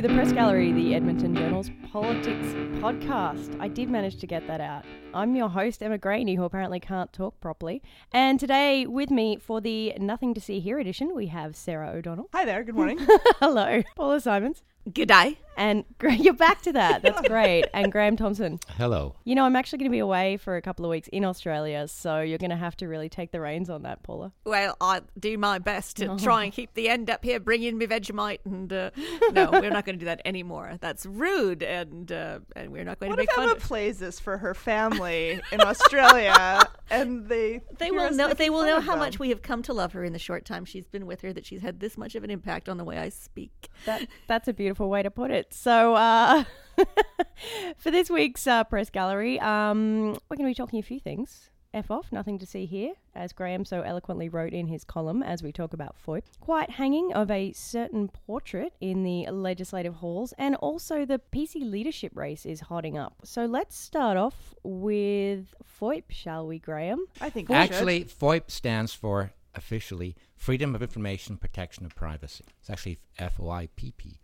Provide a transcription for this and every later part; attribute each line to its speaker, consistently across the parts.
Speaker 1: to the Press Gallery, the Edmonton Journal's politics podcast. I did manage to get that out. I'm your host, Emma Graney, who apparently can't talk properly. And today, with me for the Nothing to See Here edition, we have Sarah O'Donnell.
Speaker 2: Hi there, good morning.
Speaker 1: Hello. Paula Simons.
Speaker 3: G'day.
Speaker 1: And you're back to that. That's great. And Graham Thompson.
Speaker 4: Hello.
Speaker 1: You know, I'm actually going to be away for a couple of weeks in Australia, so you're going to have to really take the reins on that, Paula.
Speaker 3: Well, I do my best to try and keep the end up here, bring in my Vegemite, and uh, no, we're not going to do that anymore. That's rude, and uh, and we're not going
Speaker 2: what
Speaker 3: to
Speaker 2: if
Speaker 3: make fun
Speaker 2: Emma
Speaker 3: of.
Speaker 2: plays this for her family in Australia, and they
Speaker 3: They will know. They will know how
Speaker 2: them?
Speaker 3: much we have come to love her in the short time she's been with her. That she's had this much of an impact on the way I speak.
Speaker 1: That that's a beautiful way to put it. So, uh, for this week's uh, press gallery, um, we're going to be talking a few things. F off, nothing to see here, as Graham so eloquently wrote in his column as we talk about FOIP. Quiet hanging of a certain portrait in the legislative halls, and also the PC leadership race is hotting up. So let's start off with FOIP, shall we, Graham?
Speaker 2: I think we should.
Speaker 4: Actually, FOIP stands for officially Freedom of Information Protection of Privacy. It's actually FOIPP.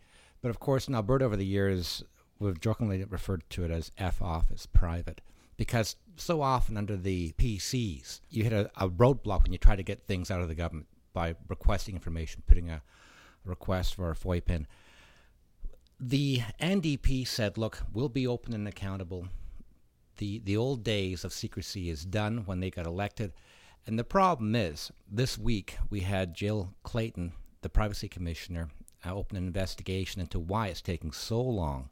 Speaker 4: But of course, in Alberta over the years, we've jokingly referred to it as F off, as private. Because so often under the PCs, you hit a, a roadblock when you try to get things out of the government by requesting information, putting a request for a FOIP in. The NDP said, look, we'll be open and accountable. The, the old days of secrecy is done when they got elected. And the problem is, this week we had Jill Clayton, the privacy commissioner, open an investigation into why it's taking so long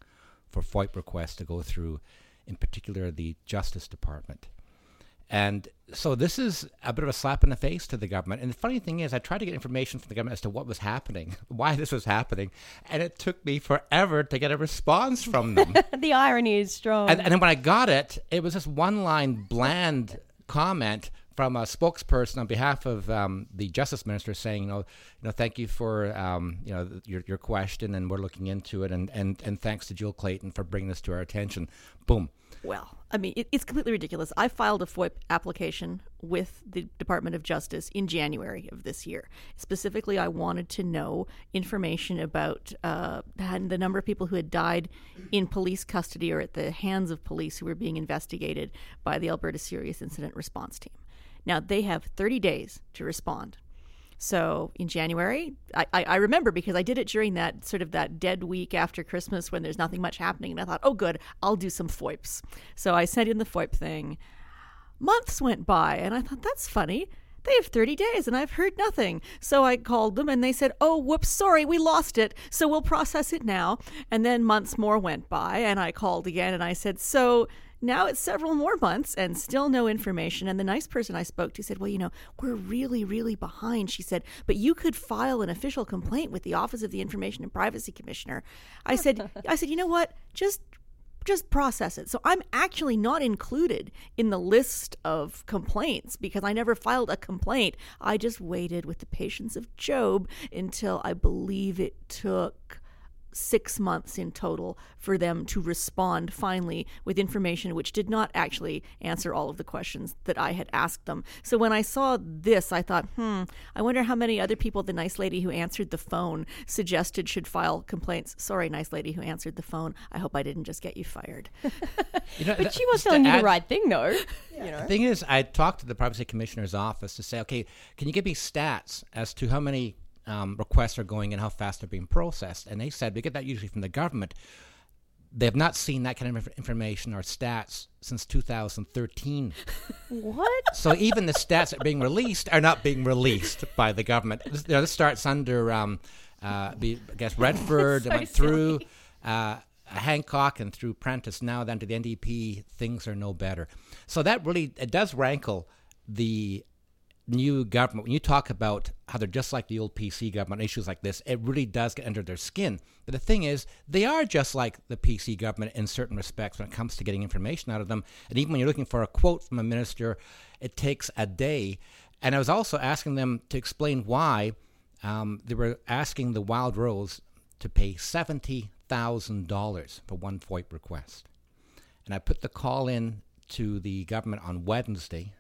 Speaker 4: for FOIP requests to go through, in particular the Justice Department. And so this is a bit of a slap in the face to the government. And the funny thing is, I tried to get information from the government as to what was happening, why this was happening, and it took me forever to get a response from them.
Speaker 1: the irony is strong.
Speaker 4: And, and then when I got it, it was this one line bland comment from a spokesperson on behalf of um, the justice minister saying, you know, you know, thank you for um, you know your your question, and we're looking into it, and and and thanks to Jill Clayton for bringing this to our attention. Boom.
Speaker 3: Well, I mean, it, it's completely ridiculous. I filed a FOIP application with the Department of Justice in January of this year. Specifically, I wanted to know information about uh, the number of people who had died in police custody or at the hands of police who were being investigated by the Alberta Serious Incident Response Team. Now, they have 30 days to respond. So in January, I, I, remember because I did it during that sort of that dead week after Christmas when there's nothing much happening. And I thought, oh, good, I'll do some FOIPs. So I sent in the FOIP thing. Months went by, and I thought, that's funny. They have 30 days, and I've heard nothing. So I called them, and they said, oh, whoops, sorry, we lost it. So we'll process it now. And then months more went by, and I called again, and I said, so now it's several more months and still no information. And the nice person I spoke to said, Well, you know, we're really, really behind. She said, But you could file an official complaint with the Office of the Information and Privacy Commissioner. I said, I said, you know what? Just just process it. So I'm actually not included in the list of complaints because I never filed a complaint. I just waited with the patience of Job until I believe it took six months in total for them to respond finally with information which did not actually answer all of the questions that I had asked them. So when I saw this, I thought, hmm, I wonder how many other people the nice lady who answered the phone suggested should file complaints. Sorry, nice lady who answered the phone. I hope I didn't just get you fired.
Speaker 4: You know,
Speaker 1: but
Speaker 4: that-
Speaker 1: she was telling you the right thing, though. You know.
Speaker 4: The thing is, I talked to the privacy commissioner's office to say, okay, can you give me stats as to how many um, requests are going and how fast they're being processed? And they said we get that usually from the government. They have not seen that kind of information or stats since 2013.
Speaker 1: What?
Speaker 4: so even the stats that are being released are not being released by the government. This, you know, this starts under, um, uh, be, I guess, Redford.
Speaker 1: So
Speaker 4: went through uh, Hancock and through Prentice. Now then to the NDP, things are no better. So that really it does rankle the new government. When you talk about how they're just like the old PC government, issues like this, it really does get under their skin. But the thing is, they are just like the PC government in certain respects when it comes to getting information out of them. And even when you're looking for a quote from a minister, it takes a day. And I was also asking them to explain why um, they were asking the Wild Rose to pay $70,000 for one FOIP request. And I put the call in to the government on Wednesday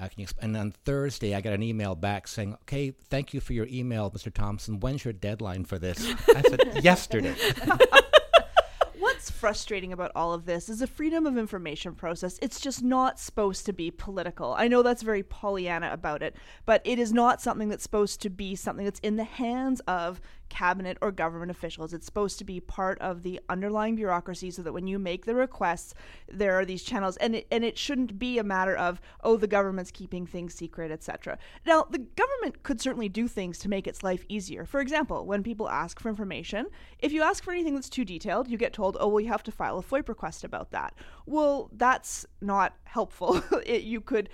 Speaker 4: Uh, can you exp-? And on Thursday, I got an email back saying, "Okay, thank you for your email, Mr. Thompson. When's your deadline for this?" I said, "Yesterday."
Speaker 2: What's frustrating about all of this is the freedom of information process. It's just not supposed to be political. I know that's very Pollyanna about it, but it is not something that's supposed to be something that's in the hands of cabinet or government officials. It's supposed to be part of the underlying bureaucracy so that when you make the requests, there are these channels and it, and it shouldn't be a matter of oh the government's keeping things secret, etc. Now, the government could certainly do things to make its life easier. For example, when people ask for information, if you ask for anything that's too detailed, you get told, "Oh, well you have to file a FOIP request about that." Well, that's not helpful. it, you could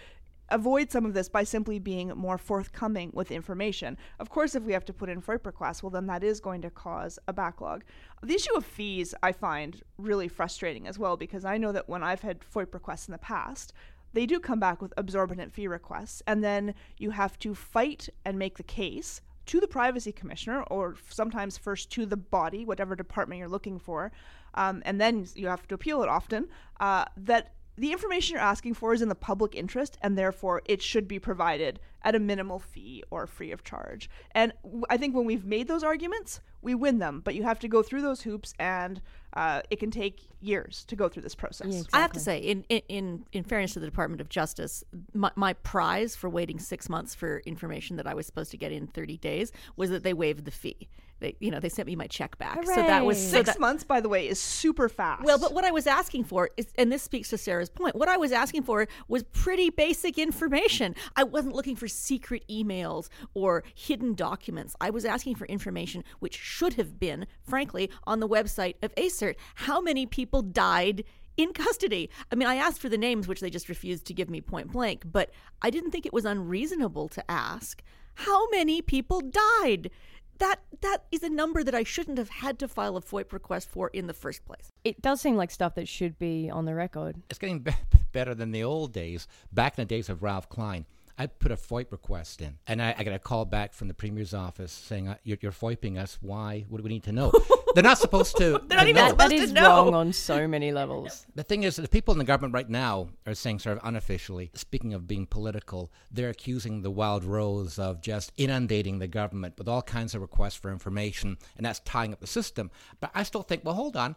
Speaker 2: avoid some of this by simply being more forthcoming with information. Of course, if we have to put in FOIP requests, well, then that is going to cause a backlog. The issue of fees I find really frustrating as well because I know that when I've had FOIP requests in the past, they do come back with absorbent fee requests, and then you have to fight and make the case to the privacy commissioner, or sometimes first to the body, whatever department you're looking for, um, and then you have to appeal it often. Uh, that the information you're asking for is in the public interest and therefore it should be provided at a minimal fee or free of charge. And I think when we've made those arguments, we win them, but you have to go through those hoops and uh, it can take years to go through this process.
Speaker 1: Yeah,
Speaker 3: I have to say, in, in- in in fairness to the Department of Justice, my, my prize for waiting six months for information that I was supposed to get in thirty days was that they waived the fee. They, you know, they sent me my check back. So that was
Speaker 1: Hooray.
Speaker 3: so
Speaker 2: Six
Speaker 3: that,
Speaker 2: months, by the way, is super fast.
Speaker 3: well, but what I was asking for is, and this speaks to Sarah's point, what I was asking for was pretty basic information. I wasn't looking for secret emails or hidden documents. I was asking for information which should have been, frankly, on the website of ASIRT. How many people died? In custody. I mean, I asked for the names, which they just refused to give me point blank, but I didn't think it was unreasonable to ask how many people died. That that is a number that I shouldn't have had to file a FOIP request for in the first place.
Speaker 1: It does seem like stuff that should be on the record.
Speaker 4: It's getting be- better than the old days. Back in the days of Ralph Klein, I put a FOIP request in, and I, I got a call back from the premier's office saying, uh, "You're, you're FOIPing us. Why? What do we need to know?" They're not supposed to.
Speaker 3: They're not even
Speaker 4: know.
Speaker 1: That, that
Speaker 3: supposed to know.
Speaker 1: wrong on so many levels.
Speaker 4: The thing is, the people in the government right now are saying, sort of unofficially, speaking of being political, they're accusing the Wild Rose of just inundating the government with all kinds of requests for information, and that's tying up the system. But I still think, well, hold on.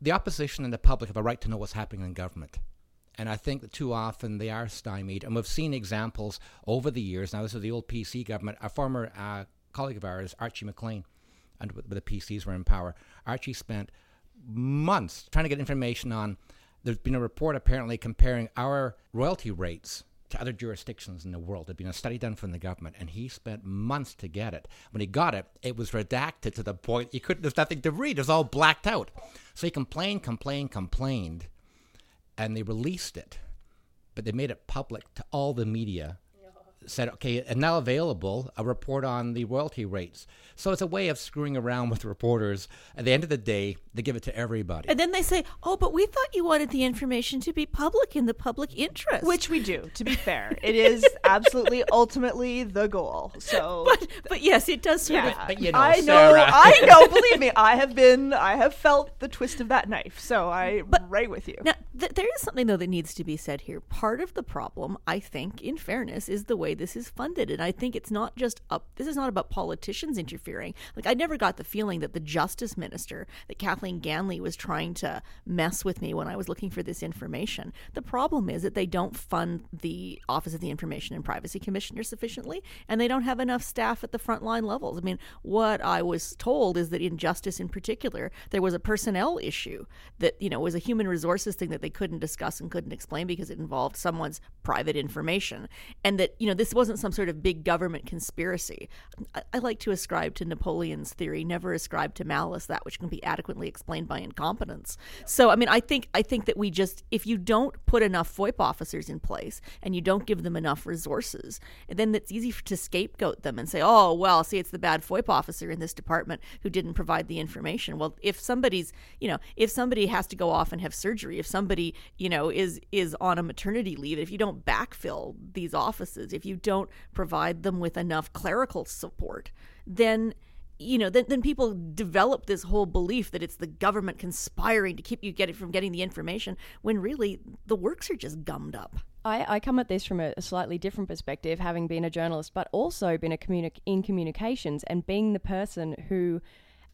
Speaker 4: The opposition and the public have a right to know what's happening in government. And I think that too often they are stymied. And we've seen examples over the years. Now, this is the old PC government. A former uh, colleague of ours, Archie McLean, and the PCs were in power, Archie spent months trying to get information on. There's been a report apparently comparing our royalty rates to other jurisdictions in the world. There'd been a study done from the government, and he spent months to get it. When he got it, it was redacted to the point you couldn't. There's nothing to read. It was all blacked out. So he complained, complained, complained, and they released it, but they made it public to all the media. Said, okay, and now available a report on the royalty rates. So it's a way of screwing around with reporters. At the end of the day, they give it to everybody.
Speaker 3: And then they say, "Oh, but we thought you wanted the information to be public in the public interest."
Speaker 2: which we do, to be fair. It is absolutely ultimately the goal. So
Speaker 3: but, but yes, it does sort of.
Speaker 2: yeah,
Speaker 4: But you know,
Speaker 2: I know,
Speaker 4: Sarah.
Speaker 2: I know. Believe me, I have been, I have felt the twist of that knife. So I but, right with you.
Speaker 3: Now, th- there is something though that needs to be said here. Part of the problem, I think, in fairness, is the way this is funded, and I think it's not just up. This is not about politicians interfering. Like I never got the feeling that the justice minister, that Kathleen Ganley, was trying to mess with me when I was looking for this information. The problem is that they don't fund the Office of the Information and Privacy Commissioner sufficiently, and they don't have enough staff at the frontline levels. I mean, what I was told is that in justice, in particular, there was a personnel issue that you know was a human resources thing that they couldn't discuss and couldn't explain because it involved someone's private information, and that you know this wasn't some sort of big government conspiracy. I, I like to ascribe to Napoleon's theory: never ascribe to malice that which can be adequately explained by incompetence. So, I mean, I think I think that we just if you don't put enough FOIP officers in place and you don't give them enough resources, then it's easy to scapegoat them and say, "Oh, well, see, it's the bad FOIP officer in this department who didn't provide the information." Well, if somebody's, you know, if somebody has to go off and have surgery, if somebody, you know, is is on a maternity leave, if you don't backfill these offices, if you don't provide them with enough clerical support, then you know, then, then people develop this whole belief that it's the government conspiring to keep you getting from getting the information when really the works are just gummed up.
Speaker 1: I, I come at this from a, a slightly different perspective, having been a journalist, but also been a communi- in communications and being the person who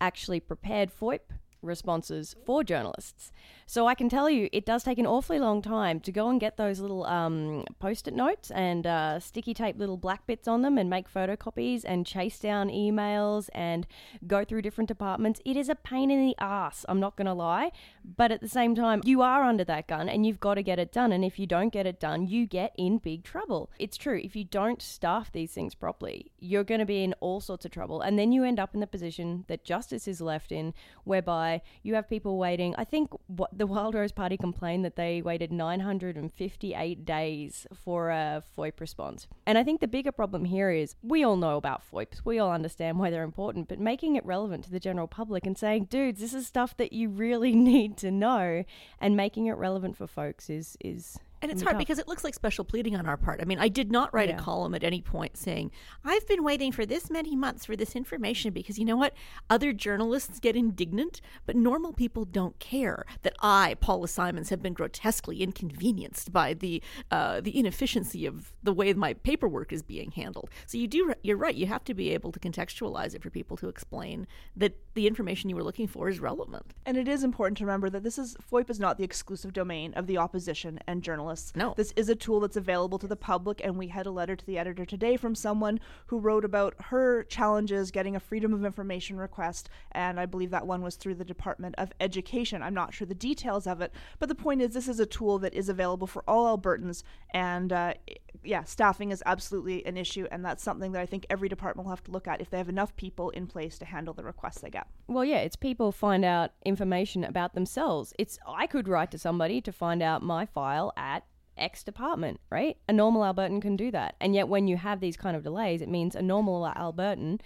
Speaker 1: actually prepared FOIP responses for journalists. So I can tell you, it does take an awfully long time to go and get those little um, post-it notes and uh, sticky tape little black bits on them and make photocopies and chase down emails and go through different departments. It is a pain in the ass. I'm not going to lie, but at the same time, you are under that gun and you've got to get it done. And if you don't get it done, you get in big trouble. It's true. If you don't staff these things properly, you're going to be in all sorts of trouble, and then you end up in the position that justice is left in, whereby you have people waiting. I think what the Wild Rose Party complained that they waited 958 days for a FOIP response. And I think the bigger problem here is we all know about FOIPs, we all understand why they're important, but making it relevant to the general public and saying, dudes, this is stuff that you really need to know, and making it relevant for folks is is
Speaker 3: And it's hard
Speaker 1: tough.
Speaker 3: because it looks like special pleading on our part. I mean, I did not write
Speaker 1: Yeah.
Speaker 3: a column at any point saying, I've been waiting for this many months for this information because you know what? Other journalists get indignant, but normal people don't care that I, Paula Simons, have been grotesquely inconvenienced by the uh, the inefficiency of the way my paperwork is being handled. So you do, you're right. You have to be able to contextualize it for people to explain that the information you were looking for is relevant.
Speaker 2: And it is important to remember that this is FOIP is not the exclusive domain of the opposition and journalists.
Speaker 3: No.
Speaker 2: This is a tool that's available to the public and we had a letter to the editor today from someone who wrote about her challenges getting a freedom of information request and I believe that one was through the Department of Education. I'm not sure the details of it, but the point is this is a tool that is available for all Albertans and uh, yeah, staffing is absolutely an issue and that's something that I think every department will have to look at if they have enough people in place to handle the requests they get.
Speaker 1: Well, yeah, it's people find out information about themselves. It's I could write to somebody to find out my file at X department, right? A normal Albertan can do that. And yet when you have these kind of delays, it means a normal Albertan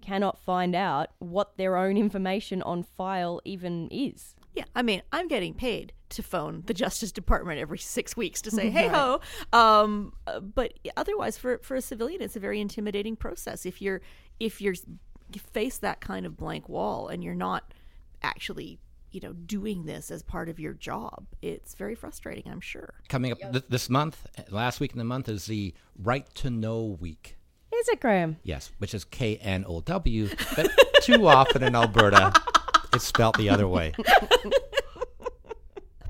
Speaker 1: cannot find out what their own information on file even is.
Speaker 3: Yeah, I mean, I'm getting paid to phone the Justice Department every six weeks to say, "Hey ho," um, uh, but otherwise, for for a civilian, it's a very intimidating process. If you're if you're you face that kind of blank wall and you're not actually, you know, doing this as part of your job, it's very frustrating. I'm sure.
Speaker 4: Coming up th- this month, last week in the month, is the Right to Know Week.
Speaker 1: Is it, Graham?
Speaker 4: Yes, which is K N O W, but too often in Alberta, it's spelt the other way.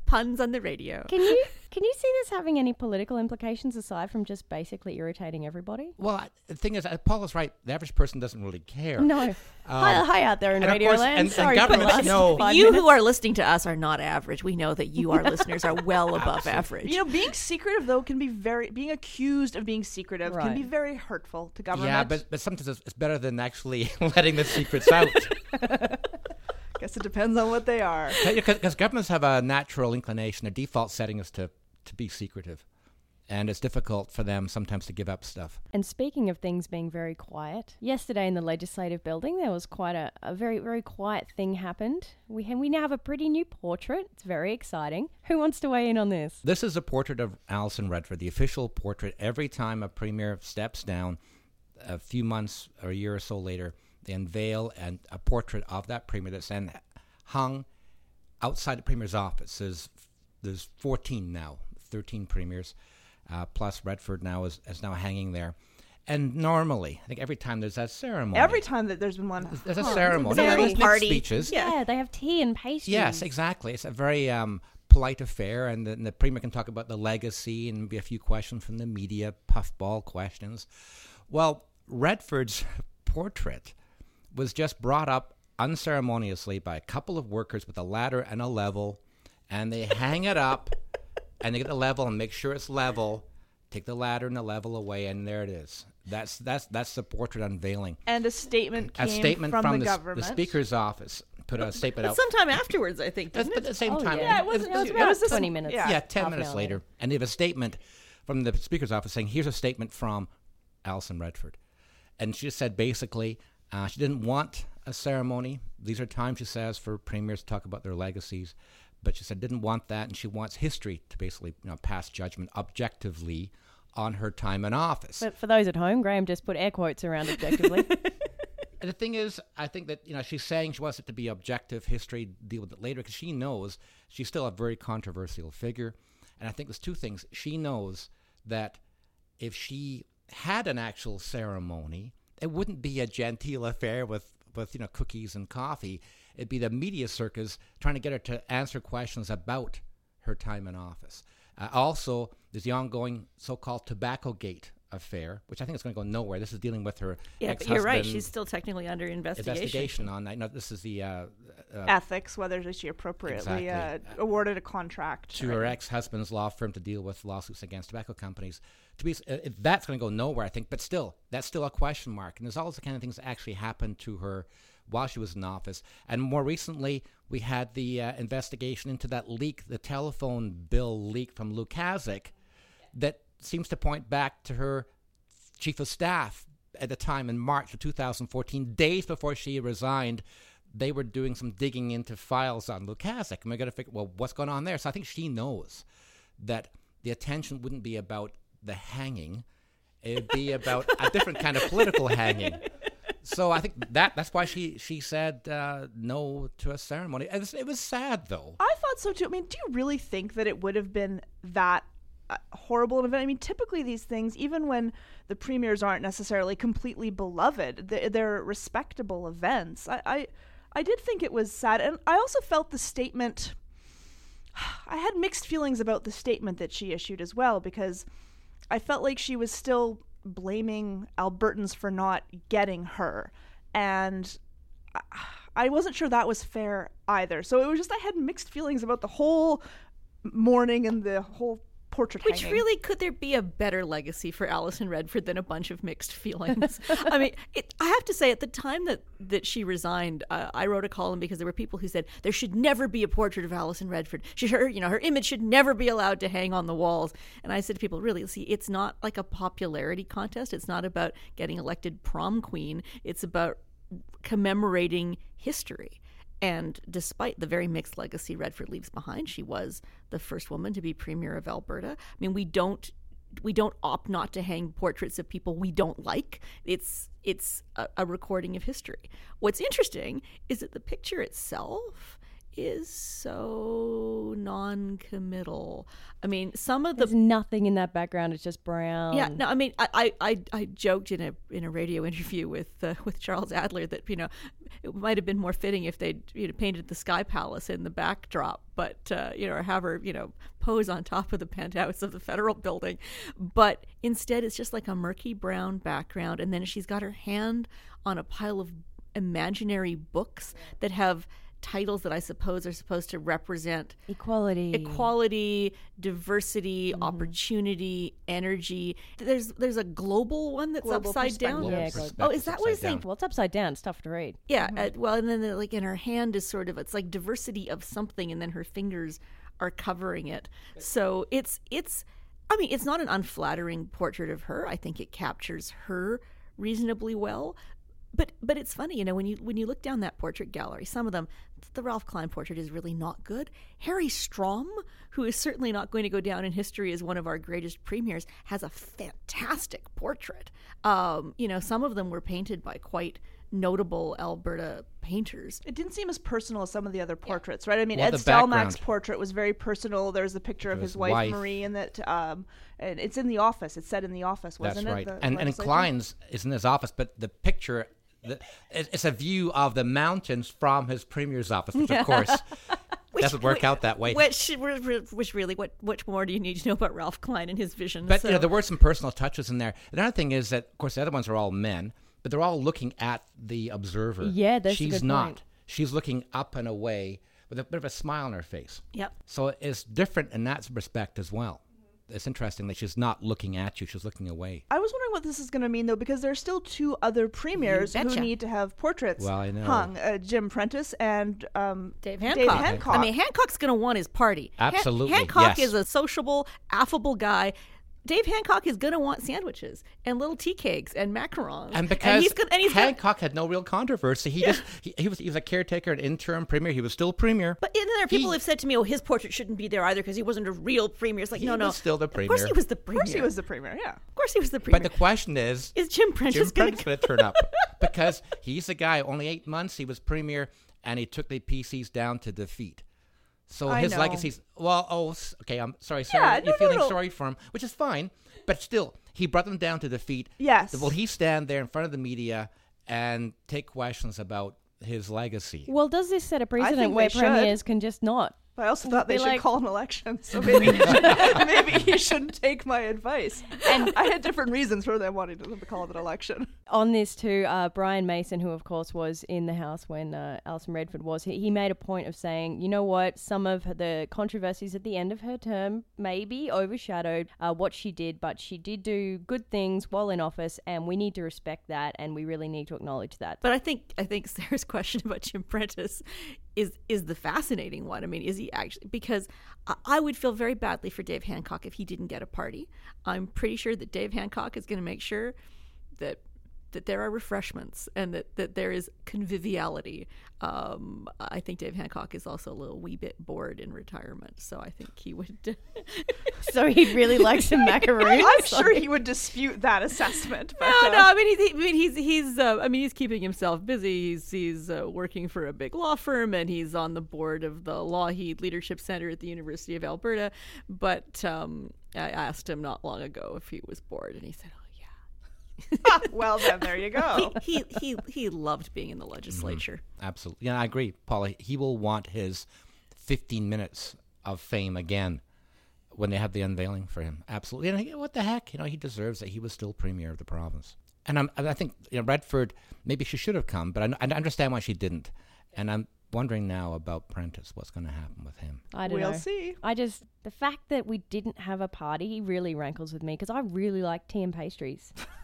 Speaker 3: Puns on the radio.
Speaker 1: Can you can you see this having any political implications aside from just basically irritating everybody?
Speaker 4: Well, I- the thing is, uh, Paul is right. The average person doesn't really care.
Speaker 1: No. hi, hi out there in
Speaker 4: and of
Speaker 1: Radio
Speaker 4: course-
Speaker 1: Land.
Speaker 4: and- and
Speaker 1: Sorry for the
Speaker 4: governments
Speaker 1: last
Speaker 4: know-
Speaker 3: You
Speaker 1: minutes.
Speaker 3: who are listening to us are not average. We know that you, our listeners, are well above average.
Speaker 2: You know, being secretive though can be very being accused of being secretive can be very hurtful to government.
Speaker 4: Yeah, but, but sometimes it's, it's better than actually letting the secrets out.
Speaker 2: Guess it depends on what they are.
Speaker 4: Because governments have a natural inclination, their default setting is to, to be secretive. And it's difficult for them sometimes to give up stuff.
Speaker 1: And speaking of things being very quiet, yesterday in the legislative building there was quite a, a very very quiet thing happened. We ha- we now have a pretty new portrait. It's very exciting. Who wants to weigh in on this?
Speaker 4: This is a portrait of Alison Redford, the official portrait. Every time a premier steps down, a few months or a year or so later, they unveil and a portrait of that premier that's then hung outside the premier's office. There's, there's 14 now, 13 premiers, uh, plus Redford now is, is now hanging there. And normally, I think every time there's that ceremony.
Speaker 2: Every time that there's been one,
Speaker 4: there's a
Speaker 2: Huh.
Speaker 4: ceremony.
Speaker 1: Very
Speaker 4: There's mixed
Speaker 3: party.
Speaker 4: speeches.
Speaker 1: Yeah, they have tea and pastries.
Speaker 4: Yes, exactly. It's a very um, polite affair, and the, and the premier can talk about the legacy and maybe a few questions from the media, puffball questions. Well, Redford's portrait was just brought up unceremoniously by a couple of workers with a ladder and a level, and they hang it up, and they get the level and make sure it's level. Take the ladder and the level away, and there it is. That's that's that's the portrait unveiling.
Speaker 2: and a statement came
Speaker 4: A statement
Speaker 2: from,
Speaker 4: from,
Speaker 2: the,
Speaker 4: the,
Speaker 2: government.
Speaker 4: the speaker's office put a statement
Speaker 3: But
Speaker 4: out.
Speaker 3: sometime afterwards, I think, doesn't
Speaker 4: at the same
Speaker 1: Oh,
Speaker 4: time,
Speaker 1: yeah.
Speaker 2: it was-
Speaker 1: It was
Speaker 2: it was
Speaker 1: 20 minutes.
Speaker 2: yeah.
Speaker 4: yeah, 10 minutes
Speaker 1: hour
Speaker 4: later. And they have a statement from the speaker's office saying, here's a statement from Alison Redford. And she said basically, uh, she didn't want a ceremony. These are times, she says, for premiers to talk about their legacies. But she said didn't want that, and she wants history to basically you know, pass judgment objectively on her time in office.
Speaker 1: But for those at home, Graham just put air quotes around objectively.
Speaker 4: The thing is, I think that you know she's saying she wants it to be objective history, deal with it later because she knows she's still a very controversial figure. And I think there's two things. She knows that if she had an actual ceremony, it wouldn't be a genteel affair with with you know cookies and coffee. It'd be the media circus trying to get her to answer questions about her time in office. Uh, also, there's the ongoing so-called tobacco gate affair, which I think is going to go nowhere. This is dealing with her
Speaker 3: Yeah, but you're right. She's still technically under investigation.
Speaker 4: investigation on that. No, this is the uh, uh,
Speaker 2: Ethics, whether she appropriately
Speaker 4: Exactly.
Speaker 2: uh, awarded a contract.
Speaker 4: to
Speaker 2: or-
Speaker 4: her ex-husband's law firm to deal with lawsuits against tobacco companies. To be, uh, that's going to go nowhere, I think. But still, that's still a question mark. And there's all the kind of things that actually happened to her while she was in office. And more recently, we had the uh, investigation into that leak, the telephone bill leak from Lukaszuk, that seems to point back to her chief of staff at the time in March of 2014, days before she resigned. They were doing some digging into files on Lukaszuk, and we got to figure, well, what's going on there? So I think she knows that the attention wouldn't be about the hanging; it'd be about a different kind of political hanging. So I think that that's why she she said uh, no to a ceremony. It was, it was sad though.
Speaker 2: I thought so too. I mean, do you really think that it would have been that horrible event? I mean, typically these things, even when the premiers aren't necessarily completely beloved, they're, they're respectable events. I, I, I did think it was sad, and I also felt the statement. I had mixed feelings about the statement that she issued as well because I felt like she was still blaming Albertans for not getting her, and I- I wasn't sure that was fair either. So it was just I had mixed feelings about the whole morning and the whole portrait
Speaker 3: Which
Speaker 2: hanging.
Speaker 3: really could there be a better legacy for Alison Redford than a bunch of mixed feelings? I mean, it, I have to say, at the time that that she resigned, uh, I wrote a column because there were people who said there should never be a portrait of Alison Redford. She, her, you know, her image should never be allowed to hang on the walls. And I said to people, really, see, it's not like a popularity contest. It's not about getting elected prom queen. It's about commemorating history. And despite the very mixed legacy Redford leaves behind, she was the first woman to be premier of Alberta. I mean, we don't we don't opt not to hang portraits of people we don't like. It's it's a, a recording of history. What's interesting is that the picture itself is so non-committal. I mean, some of the
Speaker 1: There's nothing in that background. It's just brown.
Speaker 3: yeah, no, I mean, I, I, I, I joked in a in a radio interview with uh, with Charles Adler that you know it might have been more fitting if they'd you know painted the Sky Palace in the backdrop, but uh, you know, or have her you know pose on top of the penthouse of the federal building, but instead it's just like a murky brown background, and then she's got her hand on a pile of imaginary books that have titles that I suppose are supposed to represent
Speaker 1: Equality.
Speaker 3: equality, diversity, opportunity, energy. There's there's a global one that's
Speaker 2: Global
Speaker 3: upside down.
Speaker 1: Yeah,
Speaker 3: Oh, is that what it's
Speaker 4: upside
Speaker 3: saying?
Speaker 4: down.
Speaker 1: Well, it's upside down. It's tough to read.
Speaker 3: Yeah. Uh, well, and then uh, like in her hand is sort of it's like diversity of something, and then her fingers are covering it. So it's it's. I mean, it's not an unflattering portrait of her. I think it captures her reasonably well. But but it's funny, you know, when you when you look down that portrait gallery, some of them, the Ralph Klein portrait is really not good. Harry Strom, who is certainly not going to go down in history as one of our greatest premiers, has a fantastic portrait. Um, you know, some of them were painted by quite notable Alberta painters.
Speaker 2: It didn't seem as personal as some of the other portraits, right? I mean,
Speaker 4: Well,
Speaker 2: Ed Stelmach's
Speaker 4: background.
Speaker 2: portrait was very personal. There's a picture of
Speaker 4: Of
Speaker 2: his
Speaker 4: his
Speaker 2: wife,
Speaker 4: wife.
Speaker 2: Marie, and that, um, and it's in the office. It's set in the office, wasn't
Speaker 4: right.
Speaker 2: it? The
Speaker 4: and and? Klein's is in his office, but the picture, the, it's a view of the mountains from his premier's office, which of course doesn't work out that way.
Speaker 3: Which, which really, what, which more do you need to know about Ralph Klein and his vision?
Speaker 4: But you know, there were some personal touches in there. Another thing is that, of course, the other ones are all men, but they're all looking at the observer.
Speaker 1: Yeah, that's a
Speaker 4: she's not.
Speaker 1: point.
Speaker 4: She's looking up and away with a bit of a smile on her face.
Speaker 3: Yep.
Speaker 4: So it's different in that respect as well. It's interesting that she's not looking at you; she's looking away.
Speaker 2: I was wondering what this is going to mean, though, because there's still two other premiers who need to have portraits
Speaker 4: Well, I know.
Speaker 2: hung: uh, Jim Prentice and um,
Speaker 3: Dave Hancock.
Speaker 2: Dave Hancock.
Speaker 3: I mean, Hancock's going to want his party. Han-
Speaker 4: Absolutely,
Speaker 3: Hancock
Speaker 4: yes.
Speaker 3: is a sociable, affable guy. Dave Hancock is going to want sandwiches and little tea cakes and macarons.
Speaker 4: And because
Speaker 3: he's gonna, and he's gonna,
Speaker 4: Hancock had no real controversy, he just he, he was he was a caretaker, an interim premier. He was still premier.
Speaker 3: But and there are people
Speaker 4: He-
Speaker 3: who've said to me, "Oh, his portrait shouldn't be there either because he wasn't a real premier." It's like,
Speaker 4: He
Speaker 3: no, no,
Speaker 4: was still the premier.
Speaker 3: Of course, he was the premier.
Speaker 2: Of course, he was the premier. Yeah.
Speaker 3: Of course, he was the premier.
Speaker 4: But the question is,
Speaker 3: is Jim Prentice
Speaker 4: Jim
Speaker 3: gonna,
Speaker 4: going to turn up because he's the guy. Only eight months he was premier, and he took the PCs down to defeat. So
Speaker 2: I
Speaker 4: his
Speaker 2: know.
Speaker 4: legacy's well. Oh, okay. I'm sorry. Sarah,
Speaker 2: Yeah,
Speaker 4: you're
Speaker 2: no,
Speaker 4: feeling
Speaker 2: no.
Speaker 4: sorry for him, which is fine. But still, he brought them down to defeat.
Speaker 2: Yes.
Speaker 4: Will he stand there in front of the media and take questions about his legacy?
Speaker 1: Well, does this set a precedent where premiers can just not?
Speaker 2: But I also thought they
Speaker 1: Be
Speaker 2: should
Speaker 1: like-
Speaker 2: call an election, so maybe he should, maybe he shouldn't take my advice. And I had different reasons for them wanting to call an election.
Speaker 1: On this too, uh, Brian Mason, who of course was in the house when uh, Alison Redford was, he, he made a point of saying, you know what, some of the controversies at the end of her term maybe overshadowed uh, what she did, but she did do good things while in office, and we need to respect that, and we really need to acknowledge that.
Speaker 3: But I think I think Sarah's question about Jim Prentice is is the fascinating one. I mean, is he actually because I, I would feel very badly for Dave Hancock if he didn't get a party. I'm pretty sure that Dave Hancock is going to make sure that that there are refreshments and that, that there is conviviality. Um, I think Dave Hancock is also a little wee bit bored in retirement, so I think he would.
Speaker 1: so he'd really like some macaroons.
Speaker 2: I'm sure he would dispute that assessment. But,
Speaker 3: No,
Speaker 2: uh,
Speaker 3: no. I mean, he's, I mean, he's he's. Uh, I mean, he's keeping himself busy. He's he's uh, working for a big law firm, and he's on the board of the Lougheed Leadership Center at the University of Alberta. But um, I asked him not long ago if he was bored, and he said, "Oh yeah."
Speaker 2: well, then there you go.
Speaker 3: he he he loved being in the legislature. Mm-hmm.
Speaker 4: Absolutely. Yeah, I agree, Paula. He will want his 15 minutes of fame again when they have the unveiling for him. Absolutely. And I- what the heck? You know, he deserves it. He was still premier of the province. And I'm, I think you know, Redford, maybe she should have come, but I, I understand why she didn't. And I'm wondering now about Prentice, what's going to happen with him.
Speaker 1: I don't
Speaker 2: We'll
Speaker 1: know.
Speaker 2: see.
Speaker 1: I just the fact that we didn't have a party really rankles with me because I really like tea and pastries.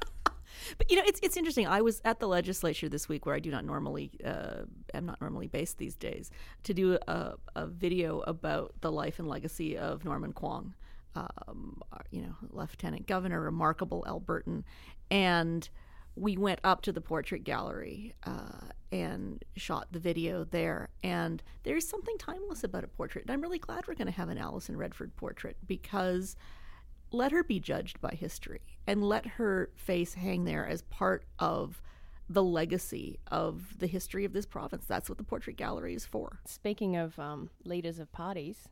Speaker 3: But you know, it's it's interesting. I was at the legislature this week, where I do not normally, uh, am not normally based these days, to do a, a video about the life and legacy of Norman Kwong, um, you know, Lieutenant Governor, remarkable Albertan, and we went up to the portrait gallery uh, and shot the video there. And there's something timeless about a portrait, and I'm really glad we're going to have an Alison Redford portrait because let her be judged by history and let her face hang there as part of the legacy of the history of this province. That's what the portrait gallery is for.
Speaker 1: Speaking of um, leaders of parties,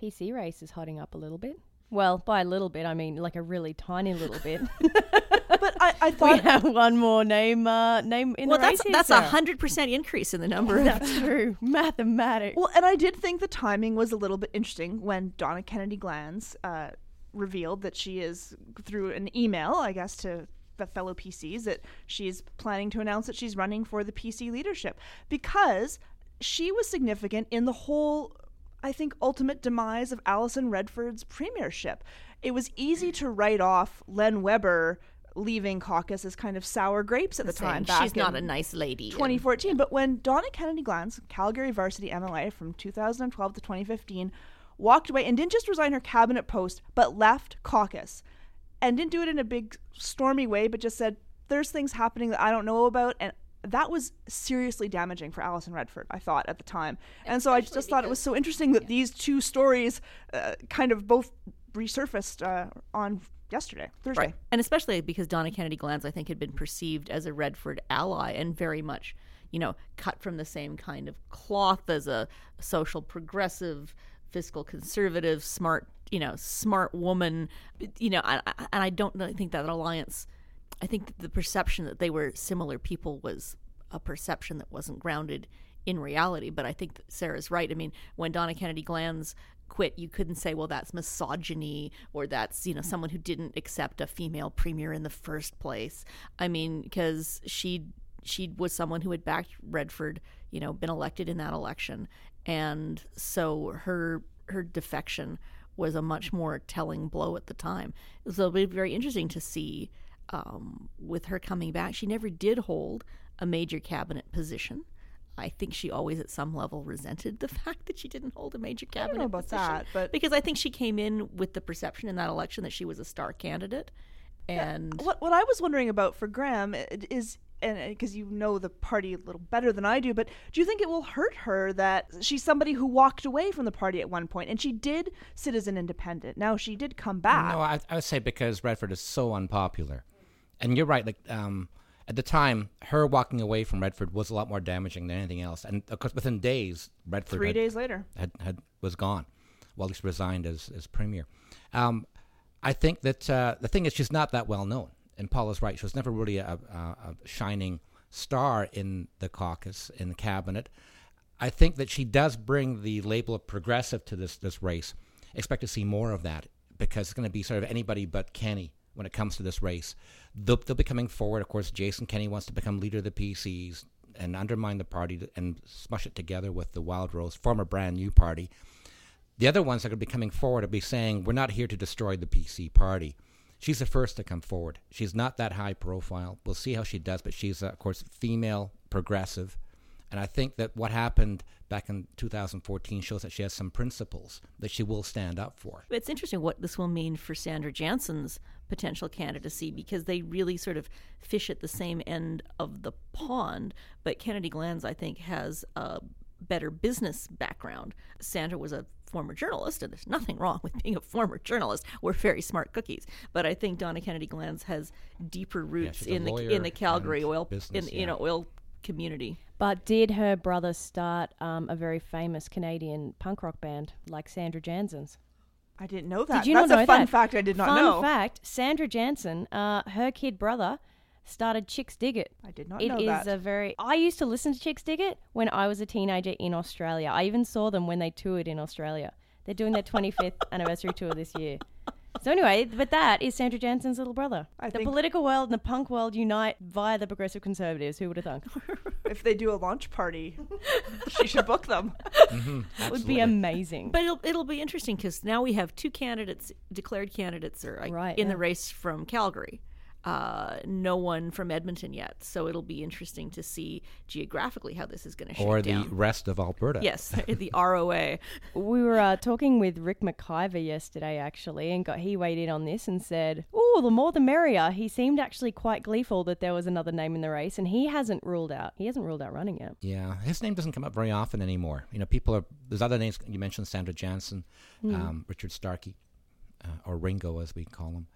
Speaker 1: PC race is hotting up a little bit. Well, by a little bit, I mean like a really tiny little bit.
Speaker 2: But I, I
Speaker 1: we have one more name uh, name in
Speaker 3: well,
Speaker 1: the race.
Speaker 3: that's
Speaker 1: here,
Speaker 3: that's a hundred percent increase in the number of
Speaker 1: That's true. Mathematics.
Speaker 2: Well, and I did think the timing was a little bit interesting when Donna Kennedy Glans uh, revealed that she is, through an email, I guess, to the fellow PCs, that she's planning to announce that she's running for the PC leadership because she was significant in the whole, I think, ultimate demise of Alison Redford's premiership. It was easy to write off Len Webber leaving caucus as kind of sour grapes at the time. back
Speaker 3: she's not a nice lady. and-
Speaker 2: 2014. But when Donna Kennedy Glans, Calgary varsity MLA from 2012 to 2015, walked away and didn't just resign her cabinet post, but left caucus, and didn't do it in a big stormy way, but just said, "There's things happening that I don't know about," and that was seriously damaging for Alison Redford, I thought at the time. And so I just thought it was so interesting that these two stories uh, kind of both resurfaced uh, on yesterday, Thursday.
Speaker 3: Right. And especially because Donna Kennedy Glans, I think, had been perceived as a Redford ally and very much, you know, cut from the same kind of cloth as a social progressive, fiscal conservative, smart, you know, smart woman. You know, I, I- and I don't really think that alliance, I think that the perception that they were similar people was a perception that wasn't grounded in reality. But I think that Sarah's right. I mean, when Donna Kennedy Glans quit, you couldn't say, well, that's misogyny or that's, you know, mm-hmm. someone who didn't accept a female premier in the first place. I mean, because she she was someone who had backed Redford, you know, been elected in that election. And so her her defection was a much more telling blow at the time. So it'll be very interesting to see um, with her coming back. She never did hold a major cabinet position. I think she always, at some level, resented the fact that she didn't hold a major
Speaker 2: I
Speaker 3: cabinet
Speaker 2: don't know about
Speaker 3: position.
Speaker 2: that, but
Speaker 3: because I think she came in with the perception in that election that she was a star candidate, and
Speaker 2: what what I was wondering about for Graham is and because you know the party a little better than I do, but do you think it will hurt her that she's somebody who walked away from the party at one point and she did sit as an independent. Now she did come back.
Speaker 4: No, I, I would say because Redford is so unpopular, and you're right. Like um, at the time, her walking away from Redford was a lot more damaging than anything else. And of course, within days, Redford
Speaker 2: Three
Speaker 4: had,
Speaker 2: days later.
Speaker 4: had, had was gone. Well, at least resigned as as premier. Um, I think that uh, the thing is, she's not that well known. And Paul is right. She was never really a, a, a shining star in the caucus, in the cabinet. I think that she does bring the label of progressive to this this race. Expect to see more of that because it's going to be sort of anybody but Kenney when it comes to this race. They'll, they'll be coming forward. Of course, Jason Kenney wants to become leader of the PCs and undermine the party and smush it together with the Wild Rose, former brand new party. The other ones that are going to be coming forward will be saying, We're not here to destroy the PC party. She's the first to come forward. She's not that high profile. We'll see how she does, but she's, uh, of course, female, progressive. And I think that what happened back in 2014 shows that she has some principles that she will stand up for.
Speaker 3: It's interesting what this will mean for Sandra Jansen's potential candidacy because they really sort of fish at the same end of the pond. But Kennedy Glans, I think, has a better business background. Sandra was a former journalist, and there's nothing wrong with being a former journalist. We're very smart cookies. But I think Donna Kennedy Glans has deeper roots
Speaker 4: she's a
Speaker 3: in the in the Calgary oil
Speaker 4: business,
Speaker 3: in you
Speaker 4: yeah.
Speaker 3: know oil community.
Speaker 1: But did her brother start um, a very famous Canadian punk rock band like Sandra Jansen's?
Speaker 2: I didn't know that.
Speaker 1: Did you
Speaker 2: That's
Speaker 1: not know
Speaker 2: a fun
Speaker 1: that?
Speaker 2: fact I did not
Speaker 1: Fun
Speaker 2: know.
Speaker 1: fact: Sandra Jansen, uh, her kid brother, started Chixdiggit.
Speaker 2: I did not
Speaker 1: It
Speaker 2: know
Speaker 1: is
Speaker 2: that.
Speaker 1: a very. I used to listen to Chixdiggit when I was a teenager in Australia. I even saw them when they toured in Australia. They're doing their 25th anniversary tour this year. So anyway, but that is Sandra Jansen's little brother.
Speaker 2: I
Speaker 1: the
Speaker 2: think-
Speaker 1: political world and the punk world unite via the progressive conservatives. Who would have thunk?
Speaker 2: if they do a launch party, she should book them.
Speaker 1: Mm-hmm, it would be amazing.
Speaker 3: But it'll it'll be interesting because now we have two candidates declared candidates are like,
Speaker 1: Right,
Speaker 3: in
Speaker 1: yeah.
Speaker 3: the race from Calgary. Uh, no one from Edmonton yet, so it'll be interesting to see geographically how this is going to shake
Speaker 4: Or the
Speaker 3: down.
Speaker 4: rest of Alberta.
Speaker 3: yes, the ROA.
Speaker 1: We were uh, talking with Rick McIver yesterday, actually, and got he weighed in on this and said, "Oh, the more the merrier." He seemed actually quite gleeful that there was another name in the race, and he hasn't ruled out. He hasn't ruled out running yet.
Speaker 4: Yeah, his name doesn't come up very often anymore. You know, people are. There's other names you mentioned: Sandra Jansen, um, Richard Starke, uh, or Ringo, as we call him,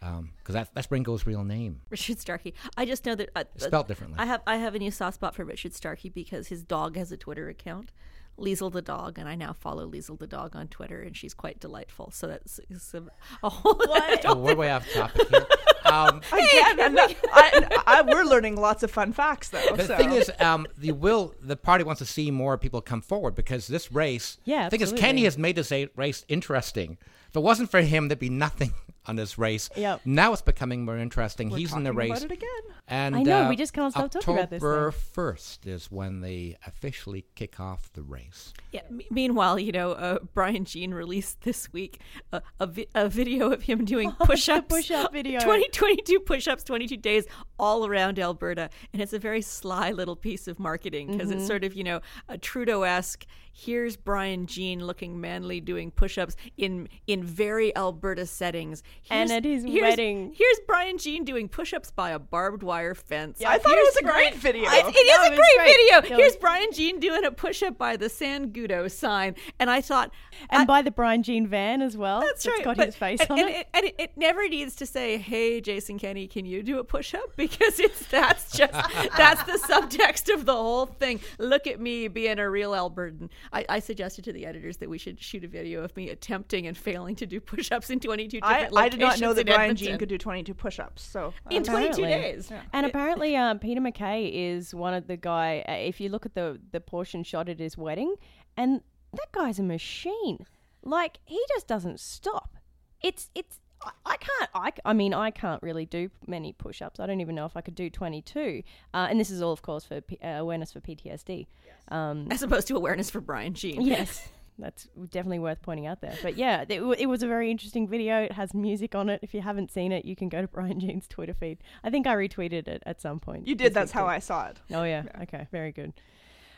Speaker 4: because that, that's Ringo's real name.
Speaker 3: Richard Starkey. I just know that uh,
Speaker 4: It's spelled differently.
Speaker 3: I have I have a new soft spot for Richard Starke because his dog has a Twitter account, Liesel the dog, and I now follow Liesel the dog on Twitter, and she's quite delightful. So that's it's a, a whole.
Speaker 4: oh, we're way off topic here. Um,
Speaker 2: Again, and that- I, I, we're learning lots of fun facts though.
Speaker 4: the
Speaker 2: so.
Speaker 4: thing is, um, the will the party wants to see more people come forward because this race.
Speaker 1: Yeah,
Speaker 4: the thing is. Kenney has made this race interesting. If it wasn't for him, there'd be nothing on this race.
Speaker 1: Yep.
Speaker 4: Now it's becoming more interesting.
Speaker 2: We're
Speaker 4: He's in the race.
Speaker 2: about it again.
Speaker 4: And
Speaker 1: I know,
Speaker 4: uh,
Speaker 1: we just can't stop talking about this
Speaker 4: October first is when they officially kick off the race.
Speaker 3: Yeah. m- meanwhile, you know, uh, Brian Jean released this week a, a, vi- a video of him doing push-ups.
Speaker 1: push-up video.
Speaker 3: 20, 22 push-ups, 22 days all around Alberta. And it's a very sly little piece of marketing because
Speaker 1: Mm-hmm.
Speaker 3: it's sort of, you know, a Trudeau-esque, here's Brian Jean looking manly doing push-ups in in very Alberta settings.
Speaker 1: And at his
Speaker 3: here's-
Speaker 1: wedding.
Speaker 3: Here's Brian Jean doing push-ups by a barbed wire fence.
Speaker 2: I thought it was a great video.
Speaker 3: I- it is
Speaker 1: No,
Speaker 3: a
Speaker 1: it
Speaker 3: great,
Speaker 1: great.
Speaker 3: video. Here's Brian Jean doing a push-up by the Sangudo sign. And I thought,
Speaker 1: and
Speaker 3: I-
Speaker 1: by the Brian Jean van as well.
Speaker 3: that's
Speaker 1: It's
Speaker 3: right.
Speaker 1: got
Speaker 3: but-
Speaker 1: his face
Speaker 3: and,
Speaker 1: on
Speaker 3: and
Speaker 1: it.
Speaker 3: it. And it, it never needs to say, "Hey, Jason Kenney, can you do a push-up?" Because it's that's just that's the subtext of the whole thing. Look at me being a real Albertan. I, I suggested to the editors that we should shoot a video of me attempting and failing to do push-ups in 22 different
Speaker 2: I did not know that Brian
Speaker 3: Edmonton.
Speaker 2: Jean could do 22 push-ups. So
Speaker 3: in 22
Speaker 1: Apparently.
Speaker 3: days.
Speaker 1: And apparently, um, Peter MacKay is one of the guy. Uh, if you look at the the portion shot at his wedding, and that guy's a machine. Like he just doesn't stop. It's it's. I- I can't. I, I mean, I can't really do many push-ups. I don't even know if I could do twenty-two. Uh, and this is all, of course, for P- uh, awareness for PTSD. Um,
Speaker 3: As opposed to awareness for Brian Jean.
Speaker 1: yes, that's definitely worth pointing out there. But yeah, it, w- it was a very interesting video. It has music on it. If you haven't seen it, you can go to Brian Jean's Twitter feed. I think I retweeted it at some point.
Speaker 2: you did. That's how. I saw it.
Speaker 1: Oh yeah. Okay. Very good.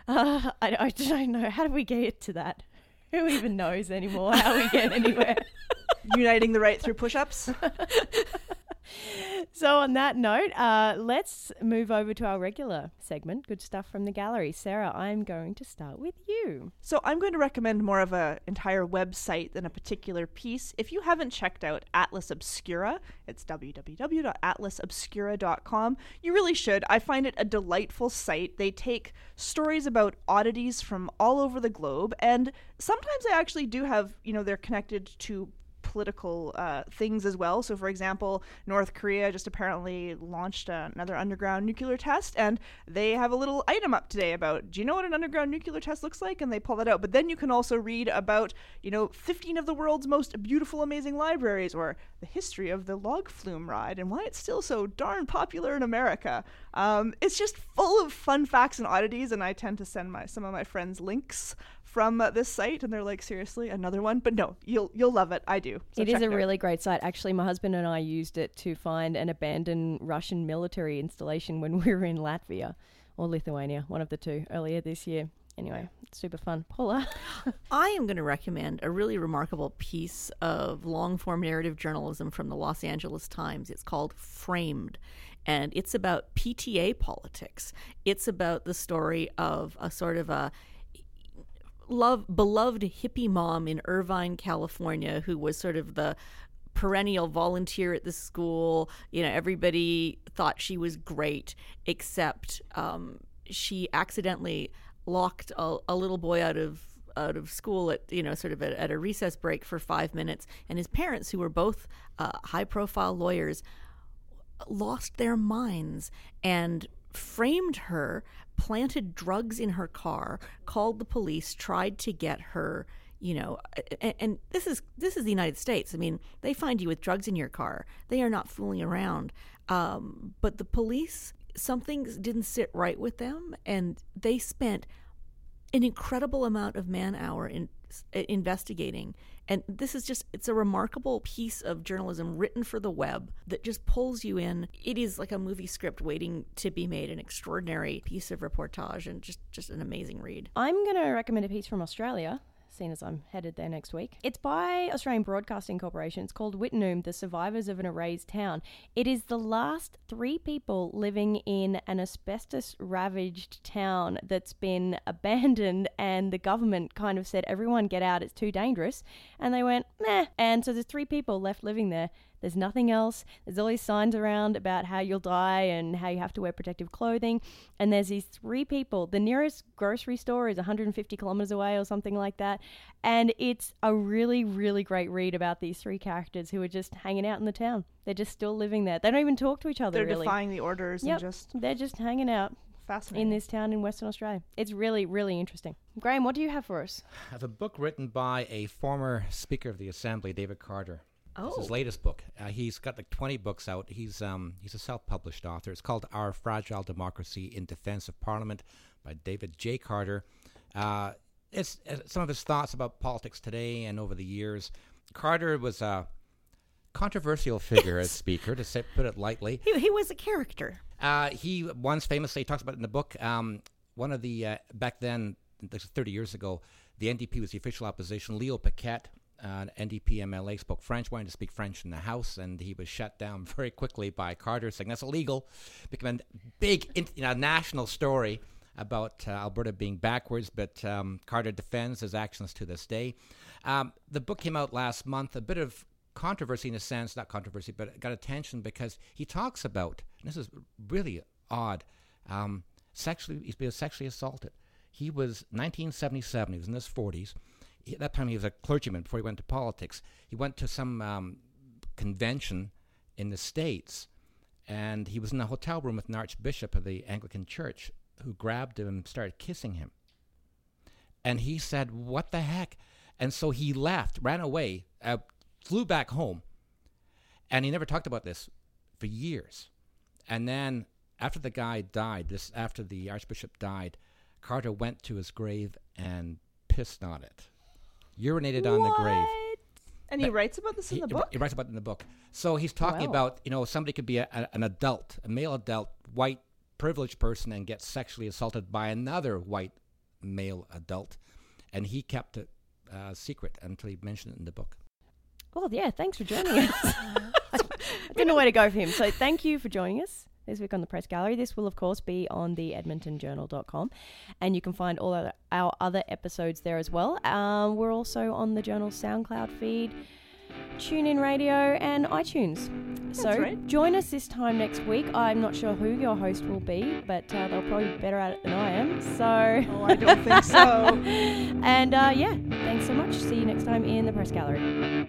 Speaker 1: Uh, I, I don't know. How do we get to that? Who even knows anymore how we get anywhere?
Speaker 2: Uniting the right through push-ups.
Speaker 1: So on that note, uh, let's move over to our regular segment. Good stuff from the gallery. Sarah, I'm going to start with you.
Speaker 2: So I'm going to recommend more of an entire website than a particular piece. If you haven't checked out Atlas Obscura, it's www.atlasobscura.com. You really should. I find it a delightful site. They take stories about oddities from all over the globe, and sometimes they actually do have, you know, they're connected to political uh, things as well. So, for example, North Korea just apparently launched another underground nuclear test, and they have a little item up today about, do you know what an underground nuclear test looks like? And they pull that out. But then you can also read about, you know, 15 of the world's most beautiful, amazing libraries, or the history of the log flume ride and why it's still so darn popular in America. Um, it's just full of fun facts and oddities, and I tend to send my some of my friends links from uh, this site, and they're like, seriously, another one? But no, you'll you'll love it. I do.
Speaker 1: So it is a really great site. Actually, my husband and I used it to find an abandoned Russian military installation when we were in Latvia or Lithuania, one of the two, earlier this year. Anyway, super fun. Paula.
Speaker 3: I am going to recommend a really remarkable piece of long form narrative journalism from the Los Angeles Times. It's called Framed and it's about PTA politics. It's about the story of a sort of a love beloved hippie mom in Irvine, California, who was sort of the perennial volunteer at the school. You know, everybody thought she was great, except um, she accidentally locked a, a, little boy out of out of school at you know sort of at, at, a recess break for five minutes, and his parents, who were both uh, high profile lawyers, lost their minds and framed her planted drugs in her car, called the police, tried to get her you know and, and, this is this is the united states. I mean they find you with drugs in your car. They are not fooling around. Um, but the police something didn't sit right with them and they spent an incredible amount of man hour in investigating. And this is just it's a remarkable piece of journalism written for the web that just pulls you in. It is like a movie script waiting to be made an extraordinary piece of reportage and just just an amazing read.
Speaker 1: I'm going to recommend a piece from australia seeing as I'm headed there next week. It's by Australian Broadcasting Corporation. It's called Wittenoom, The Survivors of an Erased Town. It is the last three people living in an asbestos ravaged town that's been abandoned, and the government kind of said, everyone get out, it's too dangerous. And they went, meh. And so there's three people left living there. There's nothing else. There's all these signs around about how you'll die and how you have to wear protective clothing. And there's these three people. The nearest grocery store is 150 kilometers away or something like that. And it's a really, really great read about these three characters who are just hanging out in the town. They're just still living there. They don't even talk to each other.
Speaker 2: They're
Speaker 1: really.
Speaker 2: defying the orders
Speaker 1: yep.
Speaker 2: and just.
Speaker 1: They're just hanging out Fascinating. in this town in Western Australia. It's really, really interesting. Graham, what do you have for us?
Speaker 4: I have a book written by a former Speaker of the Assembly, David Carter.
Speaker 3: Oh.
Speaker 4: It's his latest book. Uh, he's got like 20 books out. He's um, he's a self-published author. It's called Our Fragile Democracy in Defense of Parliament by David J. Carter. Uh, it's, uh, some of his thoughts about politics today and over the years. Carter was a controversial figure as speaker, to say, put it lightly.
Speaker 3: He, he was a character.
Speaker 4: Uh, he once famously talks about it in the book. Um, one of the uh, back then, 30 years ago, the NDP was the official opposition. Leo Piquette uh, NDP MLA spoke French, wanted to speak French in the House, and he was shut down very quickly by Carter, saying that's illegal. Became a big you know, national story about uh, Alberta being backwards, but um, Carter defends his actions to this day. Um, the book came out last month, a bit of controversy in a sense, not controversy, but it got attention because he talks about, this is really odd, um, sexually, he's been sexually assaulted. He was 1977, he was in his 40s at that time he was a clergyman before he went to politics. He went to some um, convention in the States, and he was in a hotel room with an archbishop of the Anglican Church who grabbed him and started kissing him. And he said, What the heck? And so he left, ran away, uh, flew back home, and he never talked about this for years. And then after the guy died, this after the archbishop died, Carter went to his grave and pissed on it urinated on the grave.
Speaker 2: And he writes about this in
Speaker 4: he,
Speaker 2: the book.
Speaker 4: He writes about it in the book. So he's talking about you know somebody could be a, a, an adult, a male adult, white, privileged person, and get sexually assaulted by another white, male adult, and he kept it uh, secret until he mentioned it in the book.
Speaker 1: Well, yeah, thanks for joining us. I didn't know where to go for him. So thank you for joining us this week on the Press Gallery. This will, of course, be on the edmontonjournal.com. And you can find all our, our other episodes there as well. Um, we're also on the Journal SoundCloud feed, TuneIn Radio, and iTunes. That's so
Speaker 2: right.
Speaker 1: join us this time next week. I'm not sure who your host will be, but uh, they'll probably be better at it than I am. So.
Speaker 2: Oh, I don't think so.
Speaker 1: and uh, yeah, thanks so much. See you next time in the press gallery.